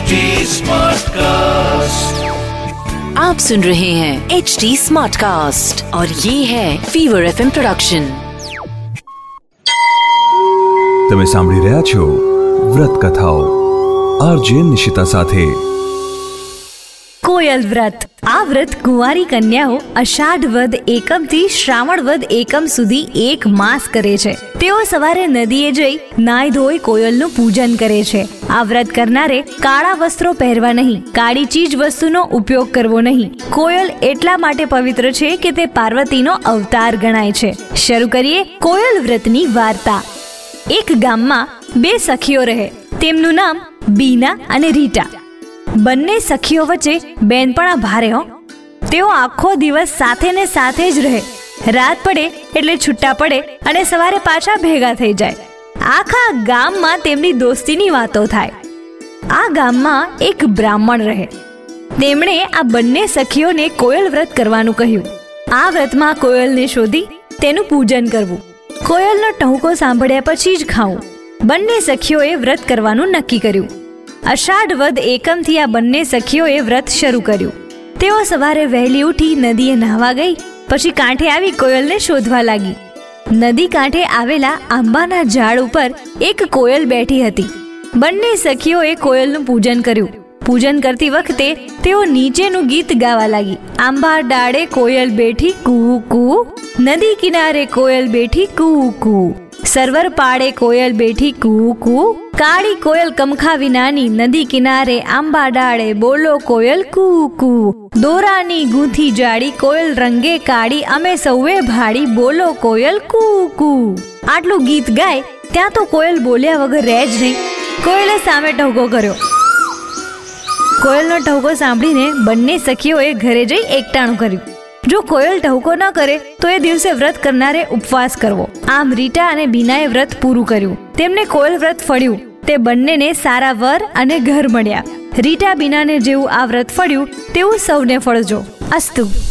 HD Smartcast. आप सुन रहे हैं एच डी स्मार्ट कास्ट और ये है फीवर एफ प्रोडक्शन તમે સાંભળી રહ્યા છો વ્રત કથાઓ આરજે નિશિતા સાથે કોયલ વ્રત આ વ્રત કુંવારી કન્યાઓ અષાઢ વદ એકમથી શ્રાવણ વદ એકમ સુધી એક માસ કરે છે. તેઓ સવારે નદીએ જઈ નાય ધોઈ કોયલનું પૂજન કરે છે. આ વ્રત કરનારે કાળા વસ્ત્રો પહેરવા નહીં, કાળી ચીજ વસ્તુનો ઉપયોગ કરવો નહીં. કોયલ એટલા માટે પવિત્ર છે કે તે પાર્વતીનો અવતાર ગણાય છે. શરૂ કરીએ કોયલ વ્રતની વાર્તા. એક ગામમાં બે સખીઓ રહે. તેમનું નામ બીના અને રીટા. બંને સખીઓ વચ્ચે બેનપણા ભારે હો. તેઓ આખો દિવસ સાથે ને સાથે જ રહે. રાત પડે એટલે છૂટા પડે અને સવારે પાછા ભેગા થઈ જાય. આખા ગામમાં તેમની દોસ્તીની વાતો થાય. આ ગામમાં એક બ્રાહ્મણ રહે. તેમણે આ બંને સખીઓને કોયલ વ્રત કરવાનું કહ્યું. આ વ્રતમાં કોયલને શોધી તેનું પૂજન કરવું. કોયલનો ટહુકો સાંભળ્યા પછી જ ખાવું. બંને સખીઓએ વ્રત કરવાનું નક્કી કર્યું. અષાઢ વદ એકમથી આ બંને સખીઓએ વ્રત શરૂ કર્યું. તેઓ સવારે વહેલી ઉઠી નદીએ નહાવા ગઈ, પછી કાંઠે આવી કોયલને શોધવા લાગી. નદી કાંઠે આવેલા આંબાના ઝાડ ઉપર એક કોયલ બેઠી હતી. બંને સખીઓએ કોયલનું પૂજન કર્યું. પૂજન કરતી વખતે તેઓ નીચેનું ગીત ગાવા લાગી. આંબા ડાળે કોયલ બેઠી કુ કુ. નદી કિનારે કોયલ બેઠી કુ કુ. સર્વર પાડે કોયલ બેઠી કુ કુ. કાળી કોયલ કમખા વિનાની નદી કિનારે આંબા ડાળે બોલો કોયલ કૂ કૂ દોરાની ગૂંથી જાડી કોયલ રંગે કાળી, અમે સૌએ ભાડી બોલો કોયલ કૂ કૂ આટલું ગીત ગાય, ત્યાં તો કોયલ બોલ્યા વગર રહે જ નહીં. કોયલે સામે ટહુકો કર્યો. કોયલનો ટહુકો સાંભળીને બંને સખીઓએ ઘરે જઈ એકટાણું કર્યું. જો કોયલ ટહુકો ન કરે, તો એ દિવસે વ્રત કરનારે ઉપવાસ કરવો. આમ રીટા અને બીનાએ વ્રત પૂરું કર્યું. તેમને કોયલ વ્રત ફળ્યું. તે બંનેને સારા વર અને ઘર મળ્યા. રીટા બીનાને જેવું આ વ્રત ફળ્યું, તેવું સૌને ફળજો. અસ્તુ.